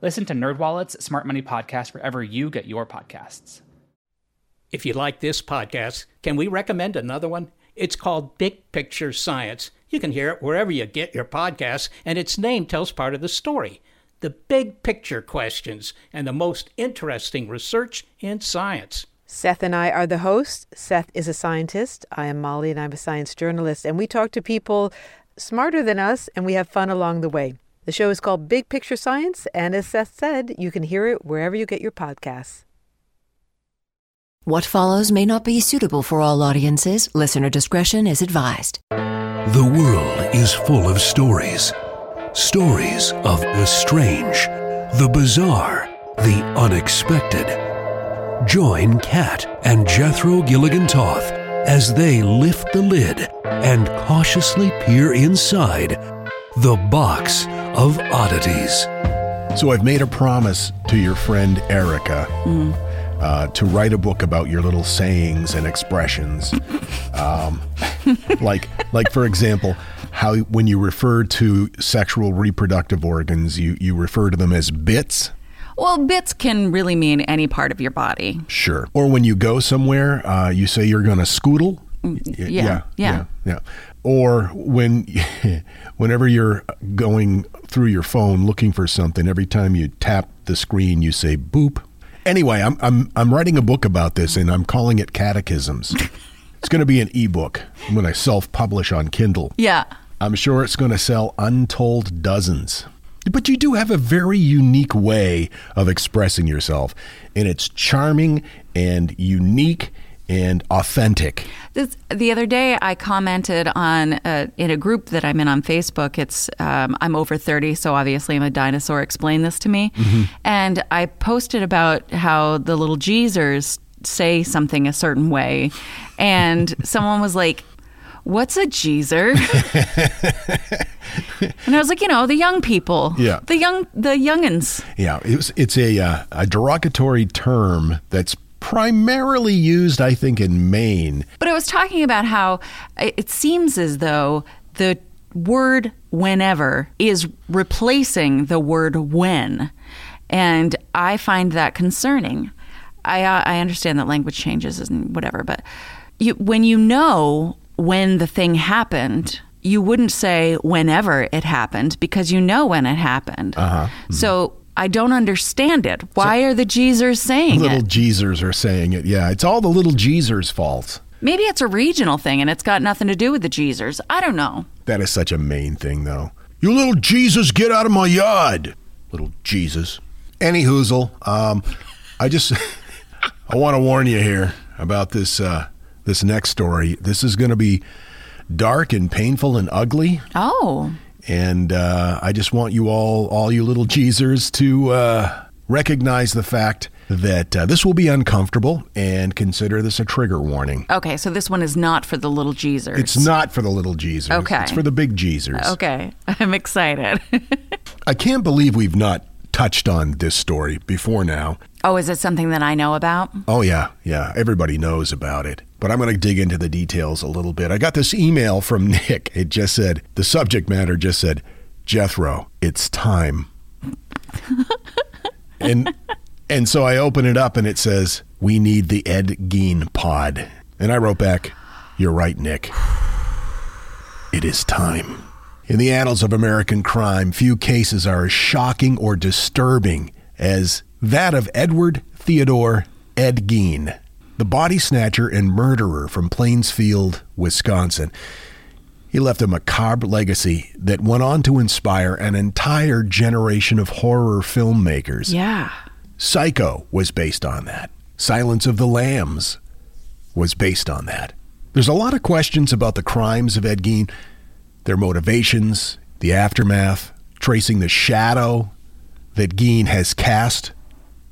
Listen to NerdWallet's Smart Money Podcast wherever you get your podcasts. If you like this podcast, can we recommend another one? It's called Big Picture Science. You can hear it wherever you get your podcasts, and its name tells part of the story the big picture questions and the most interesting research in science. Seth and I are the hosts. Seth is a scientist. I am Molly, and I'm a science journalist. And we talk to people smarter than us, and we have fun along the way. The show is called Big Picture Science, and as Seth said, you can hear it wherever you get your podcasts. What follows may not be suitable for all audiences. Listener discretion is advised. The world is full of stories. Stories of the strange, the bizarre, the unexpected. Join Kat and Jethro Gilligan Toth as they lift the lid and cautiously peer inside the box of oddities. So I've made a promise to your friend Erica uh, to write a book about your little sayings and expressions. um, like, like for example, how when you refer to sexual reproductive organs, you you refer to them as bits. Well, bits can really mean any part of your body. Sure. Or when you go somewhere, uh, you say you're going to scoodle. Y- yeah, yeah. yeah, yeah. Or when, whenever you're going through your phone looking for something, every time you tap the screen, you say boop. Anyway, I'm I'm I'm writing a book about this, and I'm calling it Catechisms. it's going to be an ebook when I self-publish on Kindle. Yeah. I'm sure it's going to sell untold dozens. But you do have a very unique way of expressing yourself, and it's charming and unique and authentic. This, the other day, I commented on uh, in a group that I'm in on Facebook. It's um, I'm over 30, so obviously I'm a dinosaur. Explain this to me. And I posted about how the little Jeezers say something a certain way, and someone was like, "What's a geezer? and I was like, "You know, the young people. Yeah. the young, the youngins." Yeah, it was, it's a uh, a derogatory term that's primarily used, I think, in Maine. But I was talking about how it seems as though the word whenever is replacing the word when. And I find that concerning. I, uh, I understand that language changes and whatever, but you, when you know when the thing happened, you wouldn't say whenever it happened because you know when it happened. Uh-huh. So I don't understand it. Why are the Jeezers saying Little it? Jeezers are saying it. Yeah, it's all the little Jeezers' fault. Maybe it's a regional thing and it's got nothing to do with the Jeezers. I don't know. That is such a Maine thing, though. You little Jesus, get out of my yard, little Jesus. Any hoozle, um, I just I want to warn you here about this uh, this next story. This is going to be dark and painful and ugly. Oh, And uh, I just want you all, all you little Jeezers, to uh, recognize the fact that uh, this will be uncomfortable and consider this a trigger warning. okay. So this one is not for the little Jeezers. It's not for the little Jeezers. Okay. It's for the big Jeezers. Okay, I'm excited. I can't believe we've not touched on this story before now. Oh, is it something that I know about? Oh, yeah, yeah. Everybody knows about it. But I'm going to dig into the details a little bit. I got this email from Nick. It just said, the subject matter just said, Jethro, it's time. and and so I open it up and it says, we need the Ed Gein pod. And I wrote back, you're right, Nick. It is time. In the annals of American crime, few cases are as shocking or disturbing as that of Edward Theodore Ed Gein, the body snatcher and murderer from Plainfield, Wisconsin. He left a macabre legacy that went on to inspire an entire generation of horror filmmakers. Yeah. Psycho was based on that. Silence of the Lambs was based on that. There's a lot of questions about the crimes of Ed Gein, their motivations, the aftermath, tracing the shadow that Gein has cast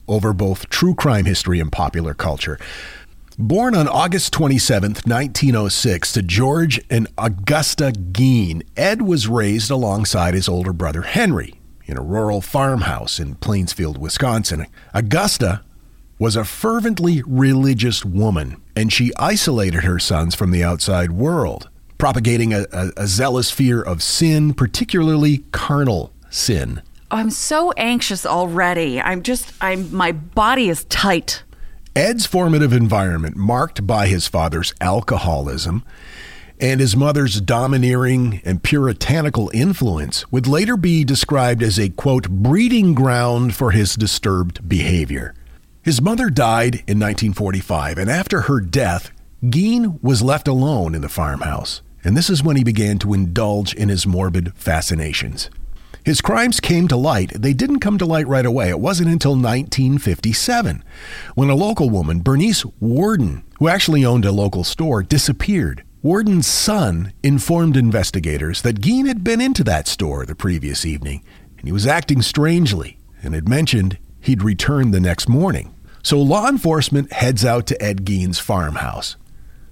over both true crime history and popular culture. Born on August 27, 1906, to George and Augusta Gein, Ed was raised alongside his older brother Henry in a rural farmhouse in Plainfield, Wisconsin. Augusta was a fervently religious woman, and she isolated her sons from the outside world, propagating a, a, a zealous fear of sin, particularly carnal sin. I'm so anxious already. I'm just I'm my body is tight. Ed's formative environment, marked by his father's alcoholism and his mother's domineering and puritanical influence, would later be described as a, quote, breeding ground for his disturbed behavior. His mother died in 1945, and after her death, Gein was left alone in the farmhouse, and this is when he began to indulge in his morbid fascinations. His crimes came to light. They didn't come to light right away. It wasn't until 1957 when a local woman, Bernice Worden, who actually owned a local store, disappeared. Worden's son informed investigators that Gein had been into that store the previous evening and he was acting strangely and had mentioned he'd return the next morning. So law enforcement heads out to Ed Gein's farmhouse.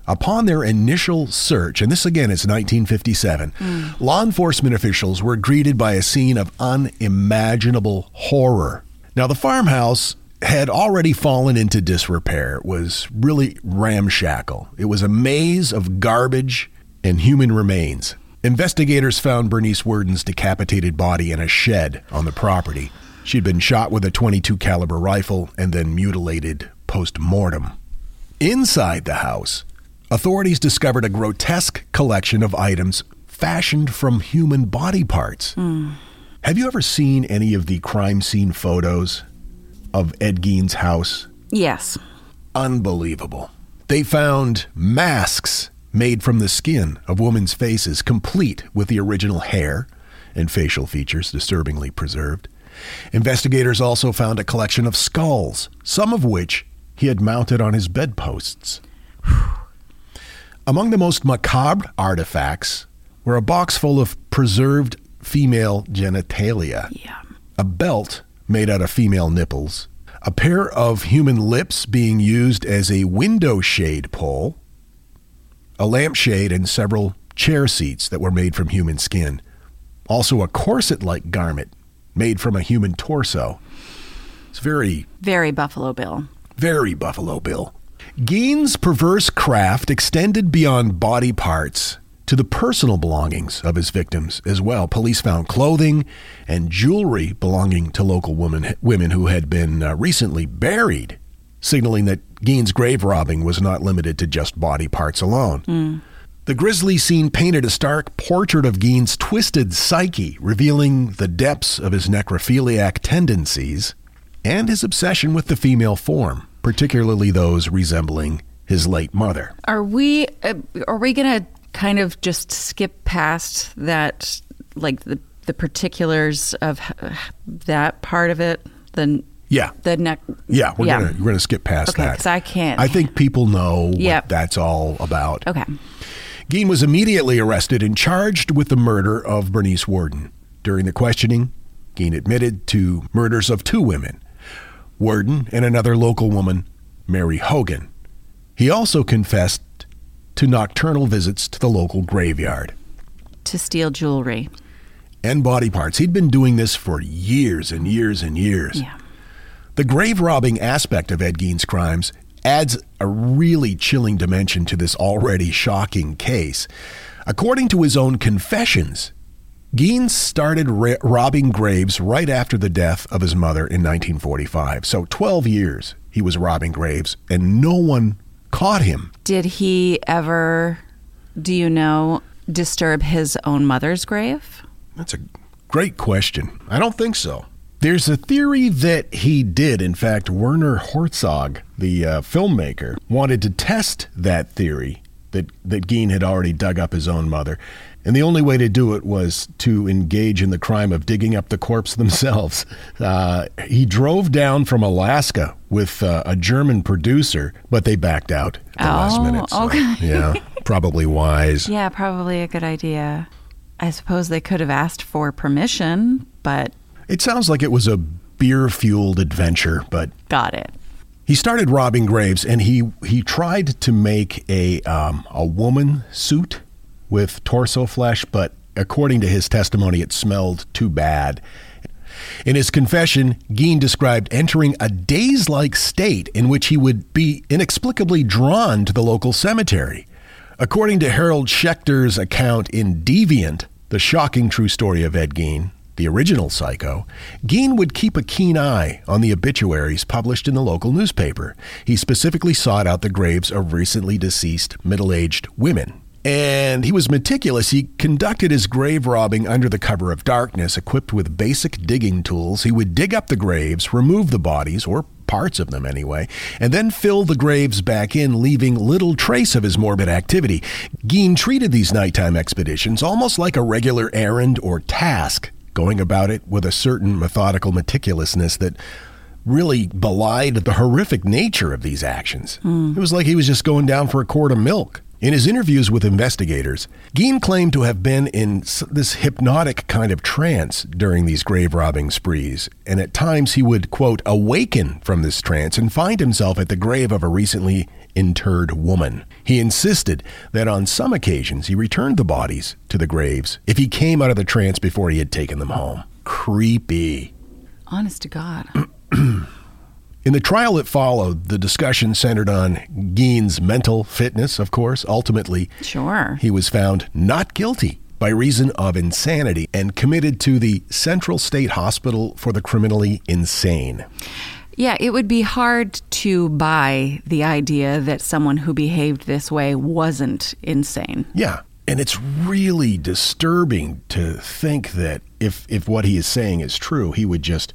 Upon their initial search, and this again is 1957, mm. law enforcement officials were greeted by a scene of unimaginable horror. Now, the farmhouse had already fallen into disrepair. It was really ramshackle. It was a maze of garbage and human remains. Investigators found Bernice Worden's decapitated body in a shed on the property. She'd been shot with a 22 caliber rifle and then mutilated post-mortem. Inside the house, authorities discovered a grotesque collection of items fashioned from human body parts. Mm. Have you ever seen any of the crime scene photos of Ed Gein's house? Yes. Unbelievable. They found masks made from the skin of women's faces, complete with the original hair and facial features disturbingly preserved. Investigators also found a collection of skulls, some of which he had mounted on his bedposts. Among the most macabre artifacts were a box full of preserved female genitalia, yeah. a belt made out of female nipples, a pair of human lips being used as a window shade pole, a lampshade, and several chair seats that were made from human skin. Also, a corset like garment made from a human torso. It's very. Very Buffalo Bill. Very Buffalo Bill. Gein's perverse craft extended beyond body parts to the personal belongings of his victims as well. Police found clothing and jewelry belonging to local women, women who had been uh, recently buried, signaling that Gein's grave robbing was not limited to just body parts alone. Mm. The grisly scene painted a stark portrait of Gein's twisted psyche, revealing the depths of his necrophiliac tendencies and his obsession with the female form, particularly those resembling his late mother. Are we uh, are we going to kind of just skip past that like the the particulars of that part of it? Then yeah. The neck. Yeah, we're yeah. gonna we're gonna skip past okay, that. because I can't. I think people know yep. what that's all about. Okay. Gein was immediately arrested and charged with the murder of Bernice Worden. During the questioning, Gein admitted to murders of two women, Worden and another local woman, Mary Hogan. He also confessed to nocturnal visits to the local graveyard. To steal jewelry. And body parts. He'd been doing this for years and years and years. Yeah. The grave robbing aspect of Ed Gein's crimes adds a really chilling dimension to this already shocking case. According to his own confessions, Gein started ra- robbing graves right after the death of his mother in 1945. So 12 years he was robbing graves, and no one caught him. Did he ever, do you know, disturb his own mother's grave? That's a great question. I don't think so. There's a theory that he did. In fact, Werner Herzog, the uh, filmmaker, wanted to test that theory that, that Gein had already dug up his own mother. And the only way to do it was to engage in the crime of digging up the corpse themselves. Uh, he drove down from Alaska with uh, a German producer, but they backed out at the oh, last minute. So, okay. yeah, probably wise. Yeah, probably a good idea. I suppose they could have asked for permission, but it sounds like it was a beer fueled adventure, but Got it. he started robbing graves and he, he tried to make a, um, a woman suit with torso flesh, but according to his testimony, it smelled too bad. In his confession, Gein described entering a daze like state in which he would be inexplicably drawn to the local cemetery. According to Harold Schechter's account in Deviant, the shocking true story of Ed Gein, the original psycho, Gein would keep a keen eye on the obituaries published in the local newspaper. He specifically sought out the graves of recently deceased middle aged women. And he was meticulous. He conducted his grave robbing under the cover of darkness, equipped with basic digging tools. He would dig up the graves, remove the bodies, or parts of them anyway, and then fill the graves back in, leaving little trace of his morbid activity. Gein treated these nighttime expeditions almost like a regular errand or task, going about it with a certain methodical meticulousness that really belied the horrific nature of these actions. Hmm. It was like he was just going down for a quart of milk. In his interviews with investigators, Gein claimed to have been in this hypnotic kind of trance during these grave robbing sprees, and at times he would, quote, awaken from this trance and find himself at the grave of a recently interred woman. He insisted that on some occasions he returned the bodies to the graves if he came out of the trance before he had taken them home. Creepy. Honest to God. In the trial that followed, the discussion centered on Gein's mental fitness, of course. Ultimately, Sure. he was found not guilty by reason of insanity and committed to the Central State Hospital for the Criminally Insane. Yeah, it would be hard to buy the idea that someone who behaved this way wasn't insane. Yeah. And it's really disturbing to think that if if what he is saying is true, he would just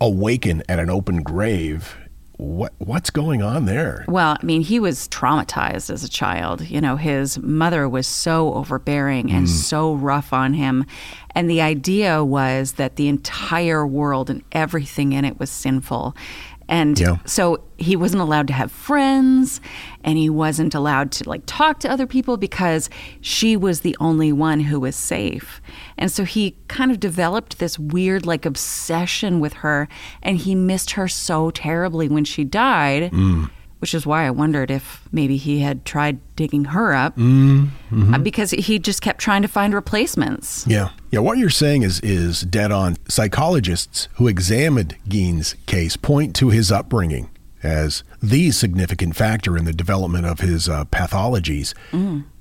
awaken at an open grave. What what's going on there? Well, I mean, he was traumatized as a child. You know, his mother was so overbearing and mm. so rough on him. And the idea was that the entire world and everything in it was sinful. And Yeah. so he wasn't allowed to have friends and he wasn't allowed to like talk to other people because she was the only one who was safe. And so he kind of developed this weird like obsession with her and he missed her so terribly when she died. Mm. Which is why I wondered if maybe he had tried digging her up mm, mm-hmm. Uh, because he just kept trying to find replacements. Yeah. Yeah, what you're saying is is dead on. Psychologists who examined Gein's case point to his upbringing as the significant factor in the development of his uh, pathologies.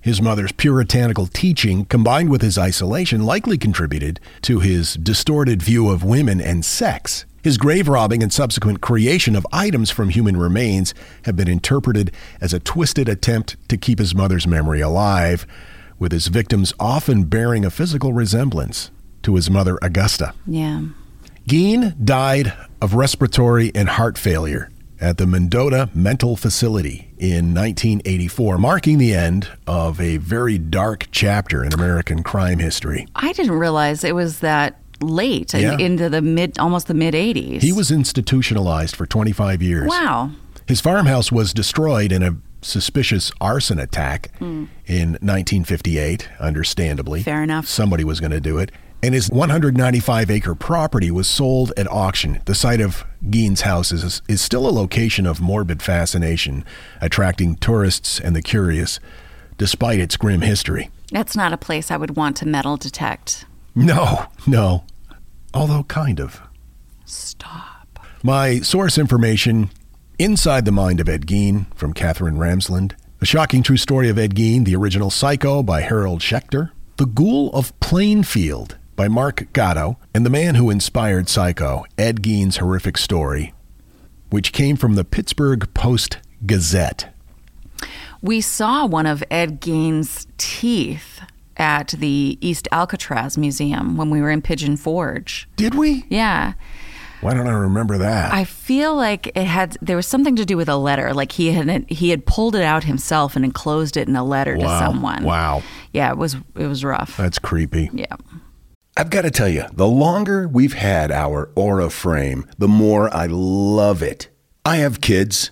His mother's puritanical teaching, combined with his isolation, likely contributed to his distorted view of women and sex. His grave robbing and subsequent creation of items from human remains have been interpreted as a twisted attempt to keep his mother's memory alive, with his victims often bearing a physical resemblance to his mother, Augusta. Yeah. Gein died of respiratory and heart failure at the Mendota Mental Facility in 1984, marking the end of a very dark chapter in American crime history. I didn't realize it was that late Yeah. into the mid almost the mid 80s. He was institutionalized for 25 years. Wow. His farmhouse was destroyed in a suspicious arson attack hmm. in 1958, understandably. Fair enough. Somebody was going to do it. And his 195 acre property was sold at auction. The site of Gein's house is, is still a location of morbid fascination, attracting tourists and the curious, despite its grim history. That's not a place I would want to metal detect. No, no. Although, kind of. Stop. My source information Inside the Mind of Ed Gein from Katherine Ramsland. The Shocking True Story of Ed Gein, the original Psycho by Harold Schechter. The Ghoul of Plainfield by Mark Gado. And The Man Who Inspired Psycho, Ed Gein's Horrific Story, which came from the Pittsburgh Post Gazette. We saw one of Ed Gein's teeth at the East Alcatraz Museum when we were in Pigeon Forge. Did we? Yeah. Why don't I remember that? I feel like it had there was something to do with a letter. Like he had he had pulled it out himself and enclosed it in a letter to Wow. someone. Wow. Yeah, it was it was rough. That's creepy. yeah. I've got to tell you, the longer we've had our Aura frame, the more I love it. I have kids,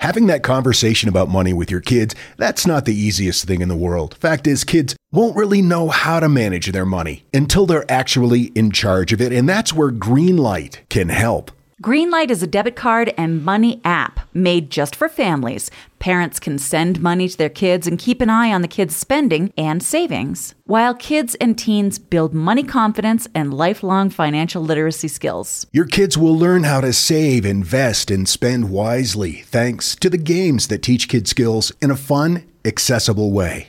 Having that conversation about money with your kids, that's not the easiest thing in the world. Fact is, kids won't really know how to manage their money until they're actually in charge of it, and that's where Greenlight can help. Greenlight is a debit card and money app made just for families. Parents can send money to their kids and keep an eye on the kids' spending and savings, while kids and teens build money confidence and lifelong financial literacy skills. Your kids will learn how to save, invest, and spend wisely thanks to the games that teach kids skills in a fun, accessible way.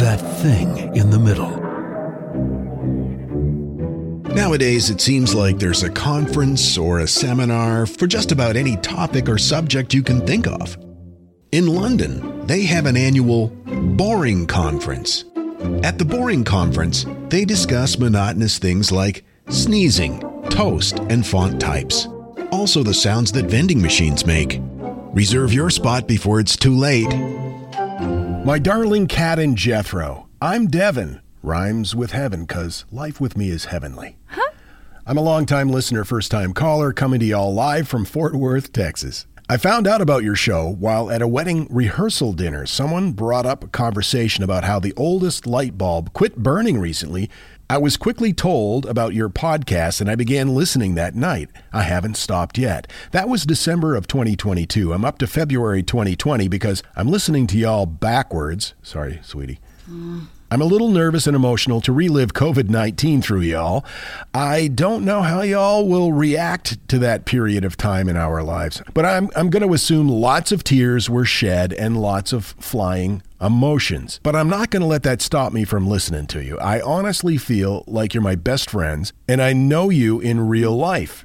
that thing in the middle. Nowadays, it seems like there's a conference or a seminar for just about any topic or subject you can think of. In London, they have an annual Boring Conference. At the Boring Conference, they discuss monotonous things like sneezing, toast, and font types. Also, the sounds that vending machines make. Reserve your spot before it's too late. My darling cat and Jethro, I'm Devin. Rhymes with heaven, because life with me is heavenly. Huh? I'm a long-time listener, first time caller, coming to y'all live from Fort Worth, Texas. I found out about your show while at a wedding rehearsal dinner. Someone brought up a conversation about how the oldest light bulb quit burning recently. I was quickly told about your podcast and I began listening that night. I haven't stopped yet. That was December of 2022. I'm up to February 2020 because I'm listening to y'all backwards. Sorry, sweetie. Mm. I'm a little nervous and emotional to relive COVID 19 through y'all. I don't know how y'all will react to that period of time in our lives, but I'm, I'm going to assume lots of tears were shed and lots of flying emotions. But I'm not going to let that stop me from listening to you. I honestly feel like you're my best friends, and I know you in real life.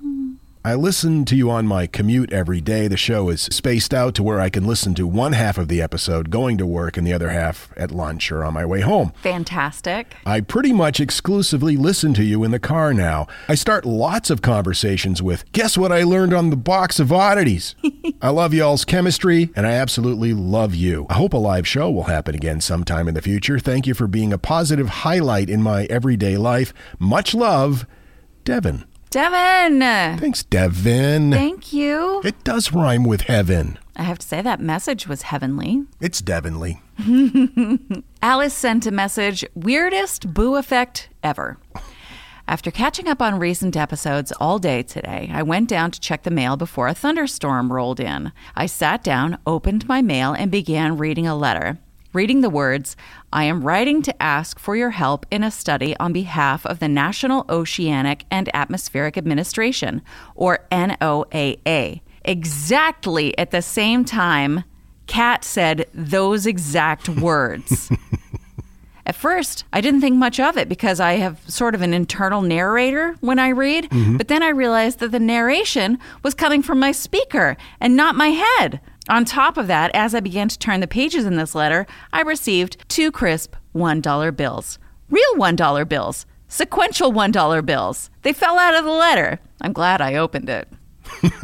I listen to you on my commute every day. The show is spaced out to where I can listen to one half of the episode going to work and the other half at lunch or on my way home. Fantastic. I pretty much exclusively listen to you in the car now. I start lots of conversations with, Guess what I learned on the box of oddities? I love y'all's chemistry and I absolutely love you. I hope a live show will happen again sometime in the future. Thank you for being a positive highlight in my everyday life. Much love, Devin. Devin! Thanks, Devin. Thank you. It does rhyme with heaven. I have to say that message was heavenly. It's Devonly. Alice sent a message weirdest boo effect ever. After catching up on recent episodes all day today, I went down to check the mail before a thunderstorm rolled in. I sat down, opened my mail, and began reading a letter. Reading the words, I am writing to ask for your help in a study on behalf of the National Oceanic and Atmospheric Administration, or NOAA. Exactly at the same time, Kat said those exact words. At first, I didn't think much of it because I have sort of an internal narrator when I read, mm-hmm. but then I realized that the narration was coming from my speaker and not my head. On top of that, as I began to turn the pages in this letter, I received two crisp $1 bills. Real $1 bills. Sequential $1 bills. They fell out of the letter. I'm glad I opened it.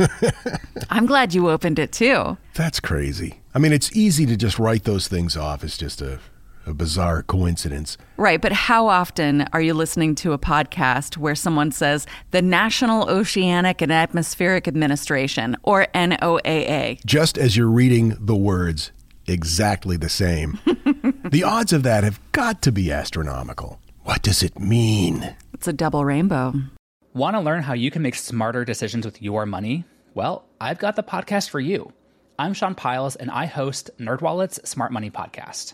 I'm glad you opened it too. That's crazy. I mean, it's easy to just write those things off as just a, a bizarre coincidence. Right, but how often are you listening to a podcast where someone says the National Oceanic and Atmospheric Administration or NOAA? Just as you're reading the words exactly the same. the odds of that have got to be astronomical. What does it mean? It's a double rainbow. Want to learn how you can make smarter decisions with your money? Well, I've got the podcast for you. I'm Sean Pyles, and I host NerdWallet's Smart Money Podcast.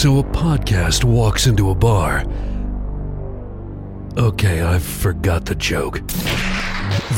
So a podcast walks into a bar. Okay, I forgot the joke.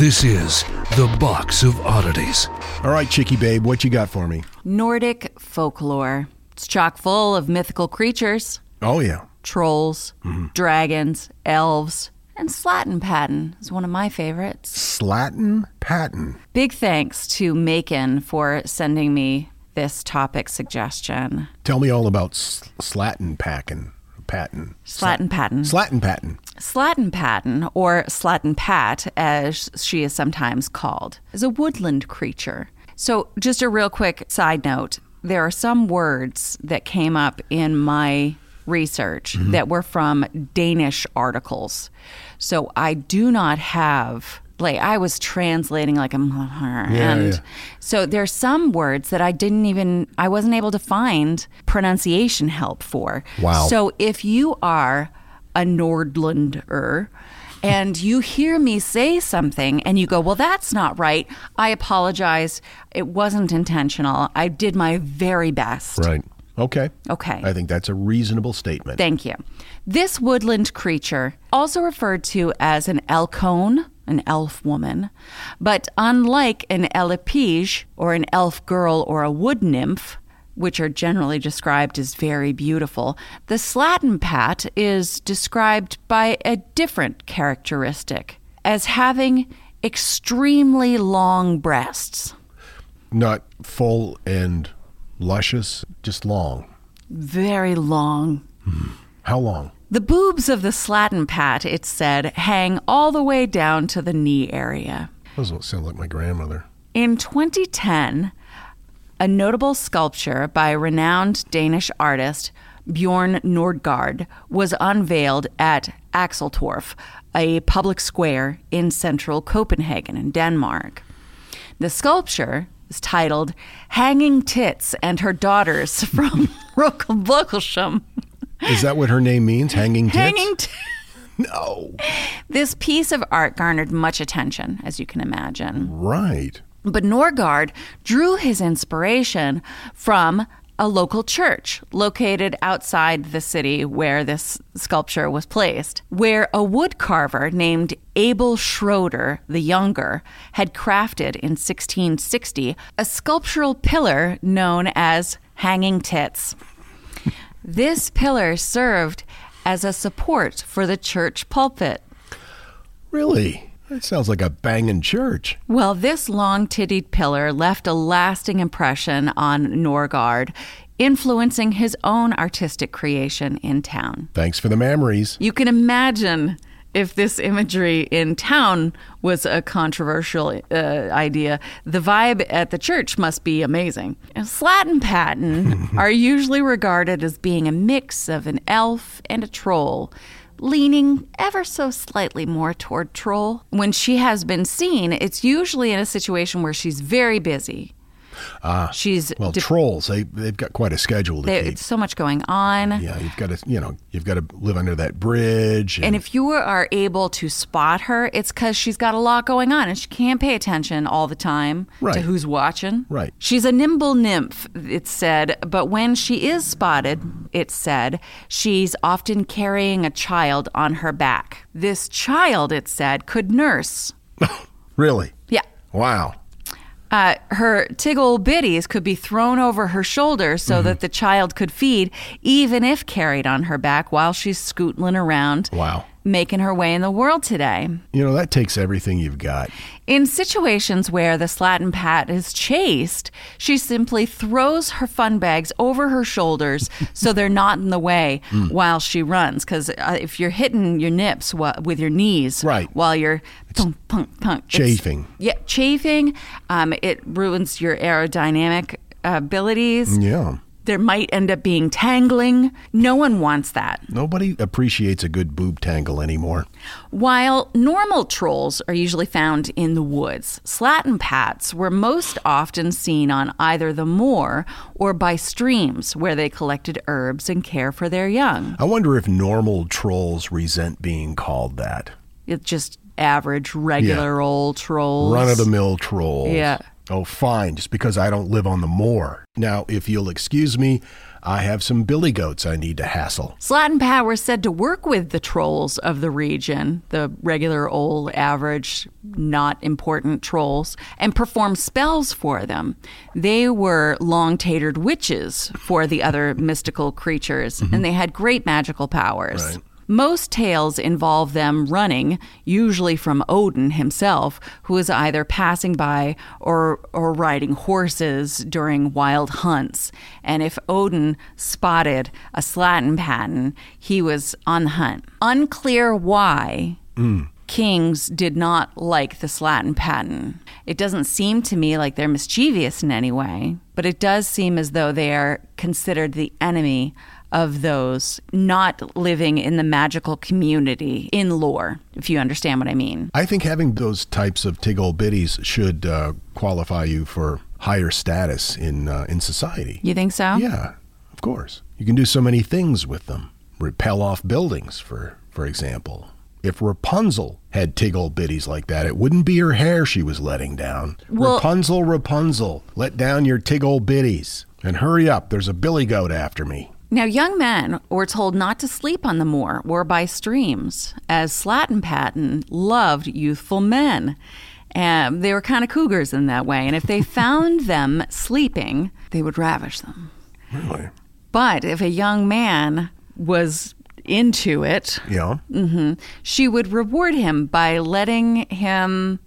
This is The Box of Oddities. All right, Chicky Babe, what you got for me? Nordic folklore. It's chock full of mythical creatures Oh, yeah. trolls, mm-hmm. dragons, elves, and Slatin Patton is one of my favorites. Slatin Patton. Big thanks to Macon for sending me this topic suggestion. Tell me all about Slatin Packin. Patton. Slattenpatten. Slatin Patton. Slattenpatten, or Slatin Pat, as she is sometimes called, is a woodland creature. So, just a real quick side note there are some words that came up in my research mm-hmm. that were from Danish articles. So, I do not have. Like I was translating like a mother, and yeah. so there's some words that I didn't even I wasn't able to find pronunciation help for. Wow. So if you are a Nordlander and you hear me say something and you go, well, that's not right, I apologize. It wasn't intentional. I did my very best. Right. Okay. Okay. I think that's a reasonable statement. Thank you. This woodland creature, also referred to as an elcone, an elf woman, but unlike an elipige or an elf girl or a wood nymph, which are generally described as very beautiful, the slatin pat is described by a different characteristic as having extremely long breasts. Not full and luscious, just long. Very long. Hmm. How long? The boobs of the slatin pat, it said, hang all the way down to the knee area. Those don't sound like my grandmother. In 2010, a notable sculpture by renowned Danish artist Bjorn Nørgaard was unveiled at Axeltorv, a public square in central Copenhagen in Denmark. The sculpture is titled Hanging Tits and Her Daughters from Rokelbokelsham. Is that what her name means? Hanging tits? Hanging t- no. This piece of art garnered much attention, as you can imagine. Right. But Nørgaard drew his inspiration from a local church located outside the city where this sculpture was placed, where a wood carver named Abel Schroeder the Younger had crafted in 1660 a sculptural pillar known as Hanging Tits. This pillar served as a support for the church pulpit. Really? That sounds like a banging church. Well, this long tittied pillar left a lasting impression on Nørgaard, influencing his own artistic creation in town. Thanks for the memories. You can imagine if this imagery in town was a controversial uh, idea, the vibe at the church must be amazing. And Slattenpatten are usually regarded as being a mix of an elf and a troll. Leaning ever so slightly more toward troll. When she has been seen, it's usually in a situation where she's very busy. Ah, She's well, de- trolls. They they've got quite a schedule to keep. it's so much going on. Yeah, you've got to you know you've got to live under that bridge. And if you are able to spot her, it's because she's got a lot going on and she can't pay attention all the time Right. to who's watching. Right. She's a nimble nymph, it's said, but when she is spotted, it's said, she's often carrying a child on her back. This child, it said, could nurse. really, Yeah. wow. Uh, her tiggle bitties could be thrown over her shoulder so Mm-hmm. that the child could feed, even if carried on her back while she's scootling around, Wow. Making her way in the world today. You know that takes everything you've got. In situations where the Slatin Pat is chased, she simply throws her fun bags over her shoulders so they're not in the way Hmm. while she runs. Because uh, if you're hitting your nips wa- with your knees Right. while you're punk, punk, punk, Chafing. yeah, chafing. Um, it ruins your aerodynamic abilities. Yeah. There might end up being tangling. No one wants that. Nobody appreciates a good boob tangle anymore. While normal trolls are usually found in the woods, slatin pats were most often seen on either the moor or by streams where they collected herbs and care for their young. I wonder if normal trolls resent being called that. It's just average, regular old trolls. Run of the mill trolls. Yeah. Oh, fine, just because I don't live on the moor. Now, if you'll excuse me, I have some billy goats I need to hassle. Slatin Pat were said to work with the trolls of the region, the regular old average, not important trolls, and perform spells for them. They were long tatered witches for the other mystical creatures, mm-hmm. and they had great magical powers. Right. Most tales involve them running, usually from Odin himself, who is either passing by or, or riding horses during wild hunts. And if Odin spotted a slatin pattern, he was on the hunt. Unclear why kings did not like the slatin pattern. It doesn't seem to me like they're mischievous in any way, but it does seem as though they are considered the enemy of those not living in the magical community in lore, if you understand what I mean. I think having those types of tiggle biddies should uh, qualify you for higher status in uh, in society. You think so? Yeah, of course. You can do so many things with them. Repel off buildings, for for example. If Rapunzel had tiggle biddies like that, it wouldn't be her hair she was letting down. Well- Rapunzel, Rapunzel, let down your tiggle biddies. And hurry up, there's a billy goat after me. Now, young men were told not to sleep on the moor or by streams, as Slattenpatten loved youthful men. Um, they were kind of cougars in that way, and if they found them sleeping, they would ravish them. Really? But if a young man was into it, Yeah. hmm she would reward him by letting him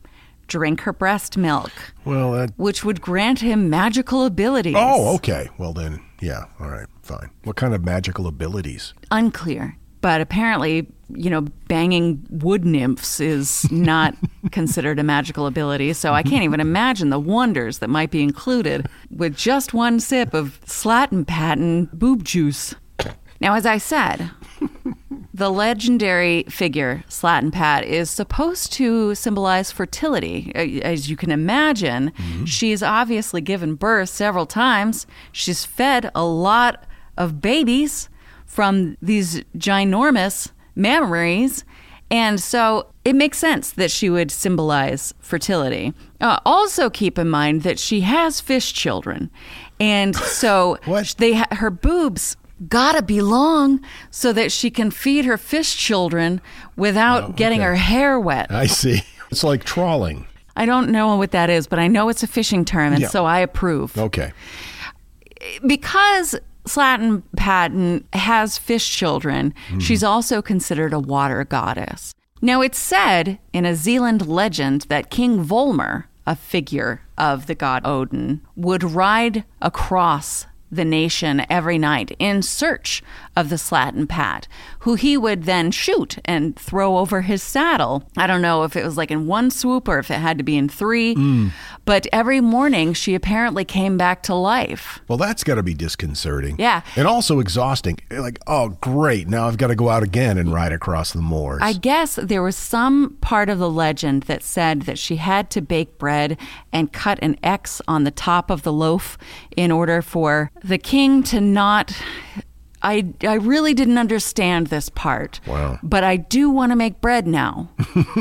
drink her breast milk, Well, that. which would grant him magical abilities. Oh, okay. Well, then, yeah. All right. Fine. What kind of magical abilities? Unclear. but apparently, you know, banging wood nymphs is not considered a magical ability. So I can't even imagine the wonders that might be included with just one sip of Slattenpatten boob juice. Now, as I said, the legendary figure, Slatin Pat, is supposed to symbolize fertility. As you can imagine, she's obviously given birth several times. She's fed a lot of babies from these ginormous mammaries. And so it makes sense that she would symbolize fertility. Uh, also, keep in mind that she has fish children. And so they ha- her boobs gotta be long so that she can feed her fish children without oh, getting okay. her hair wet. I see. It's like trawling. I don't know what that is, but I know it's a fishing term, and Yeah. so I approve. Okay. Because Slatin Patton has fish children, hmm. she's also considered a water goddess. Now, it's said in a Zealand legend that King Volmer, a figure of the god Odin, would ride across the nation every night in search of the Slatin Pat, who he would then shoot and throw over his saddle. I don't know if it was like in one swoop or if it had to be in three, mm. but every morning she apparently came back to life. Well, that's got to be disconcerting. Yeah. And also exhausting. Like, oh, great. Now I've got to go out again and ride across the moors. I guess there was some part of the legend that said that she had to bake bread and cut an X on the top of the loaf in order for the king to not. I, I really didn't understand this part. Wow. But I do want to make bread now.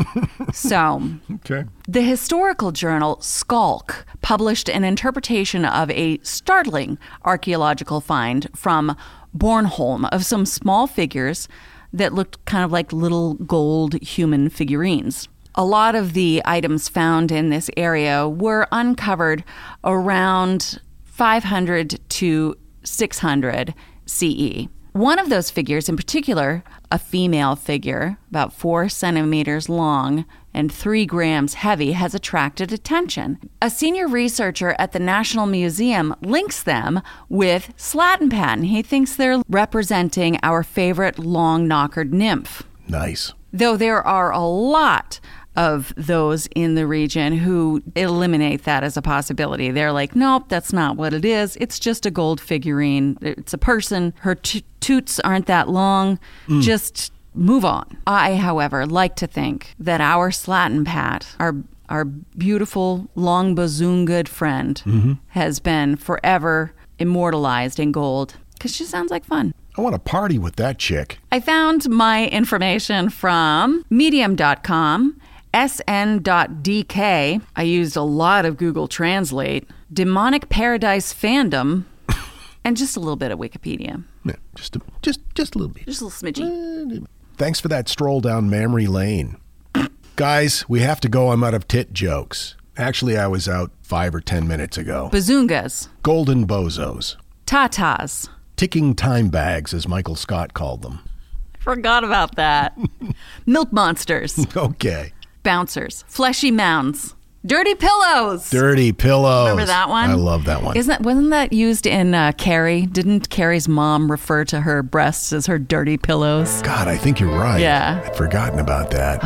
so. okay. The historical journal Skalk published an interpretation of a startling archaeological find from Bornholm of some small figures that looked kind of like little gold human figurines. A lot of the items found in this area were uncovered around 500 to 600 CE. One of those figures, in particular, a female figure, about four centimeters long and three grams heavy, has attracted attention. A senior researcher at the National Museum links them with Slattenpatten. He thinks they're representing our favorite long knockered nymph. Nice. Though there are a lot of those in the region who eliminate that as a possibility. They're like, nope, that's not what it is. It's just a gold figurine. It's a person. Her t- toots aren't that long. Mm. Just move on. I, however, like to think that our Slatin Pat, our our beautiful long bazoon good friend, mm-hmm. has been forever immortalized in gold because she sounds like fun. I want to party with that chick. I found my information from medium.com, sn.dk. I used a lot of Google Translate, Demonic Paradise Fandom, and just a little bit of Wikipedia. Yeah, just a, just just a little bit. Just a little smidgy. Thanks for that stroll down Mammary Lane. Guys, we have to go. I'm out of tit jokes. Actually, I was out five or ten minutes ago. Bazoongas, Golden bozos. tatas. Ticking time bags, as Michael Scott called them. Forgot about that. Milk monsters, Okay. Bouncers, fleshy mounds, dirty pillows. Dirty pillows. Remember that one? I love that one. Isn't that, wasn't that used in uh, Carrie? Didn't Carrie's mom refer to her breasts as her dirty pillows? God, I think you're right. Yeah. I'd forgotten about that.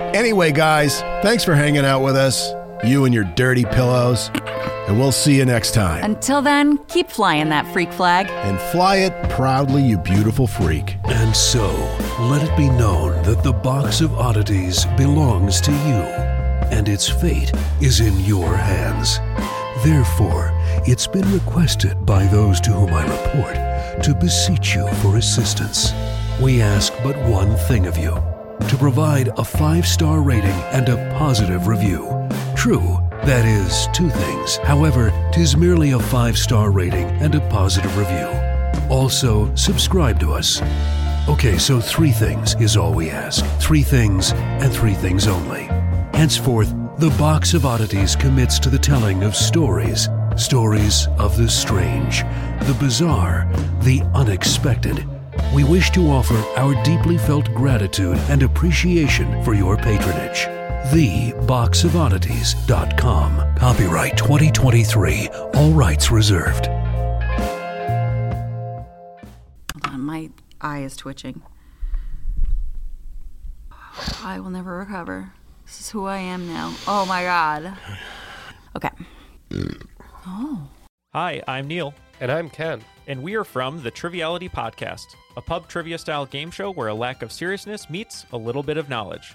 anyway, guys, thanks for hanging out with us. You and your dirty pillows. And we'll see you next time. Until then, keep flying that freak flag. and fly it proudly, you beautiful freak. And so, let it be known that the box of oddities belongs to you, and its fate is in your hands. Therefore, it's been requested by those to whom I report to beseech you for assistance. We ask but one thing of you to provide a five star rating and a positive review. True, that is two things. However, tis merely a five star rating and a positive review. Also, subscribe to us. Okay, so three things is all we ask. Three things and three things only. Henceforth, the Box of Oddities commits to the telling of stories. Stories of the strange, the bizarre, the unexpected. We wish to offer our deeply felt gratitude and appreciation for your patronage. TheBoxOfOddities.com. Copyright 2023. All rights reserved. Hold on, my eye is twitching. I will never recover. This is who I am now. Oh my god. Okay. Oh. Hi, I'm Neil. And I'm Ken. And we are from the Triviality Podcast, a pub trivia style game show where a lack of seriousness meets a little bit of knowledge.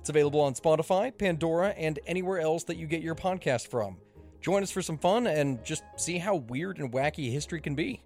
It's available on Spotify, Pandora, and anywhere else that you get your podcast from. Join us for some fun and just see how weird and wacky history can be.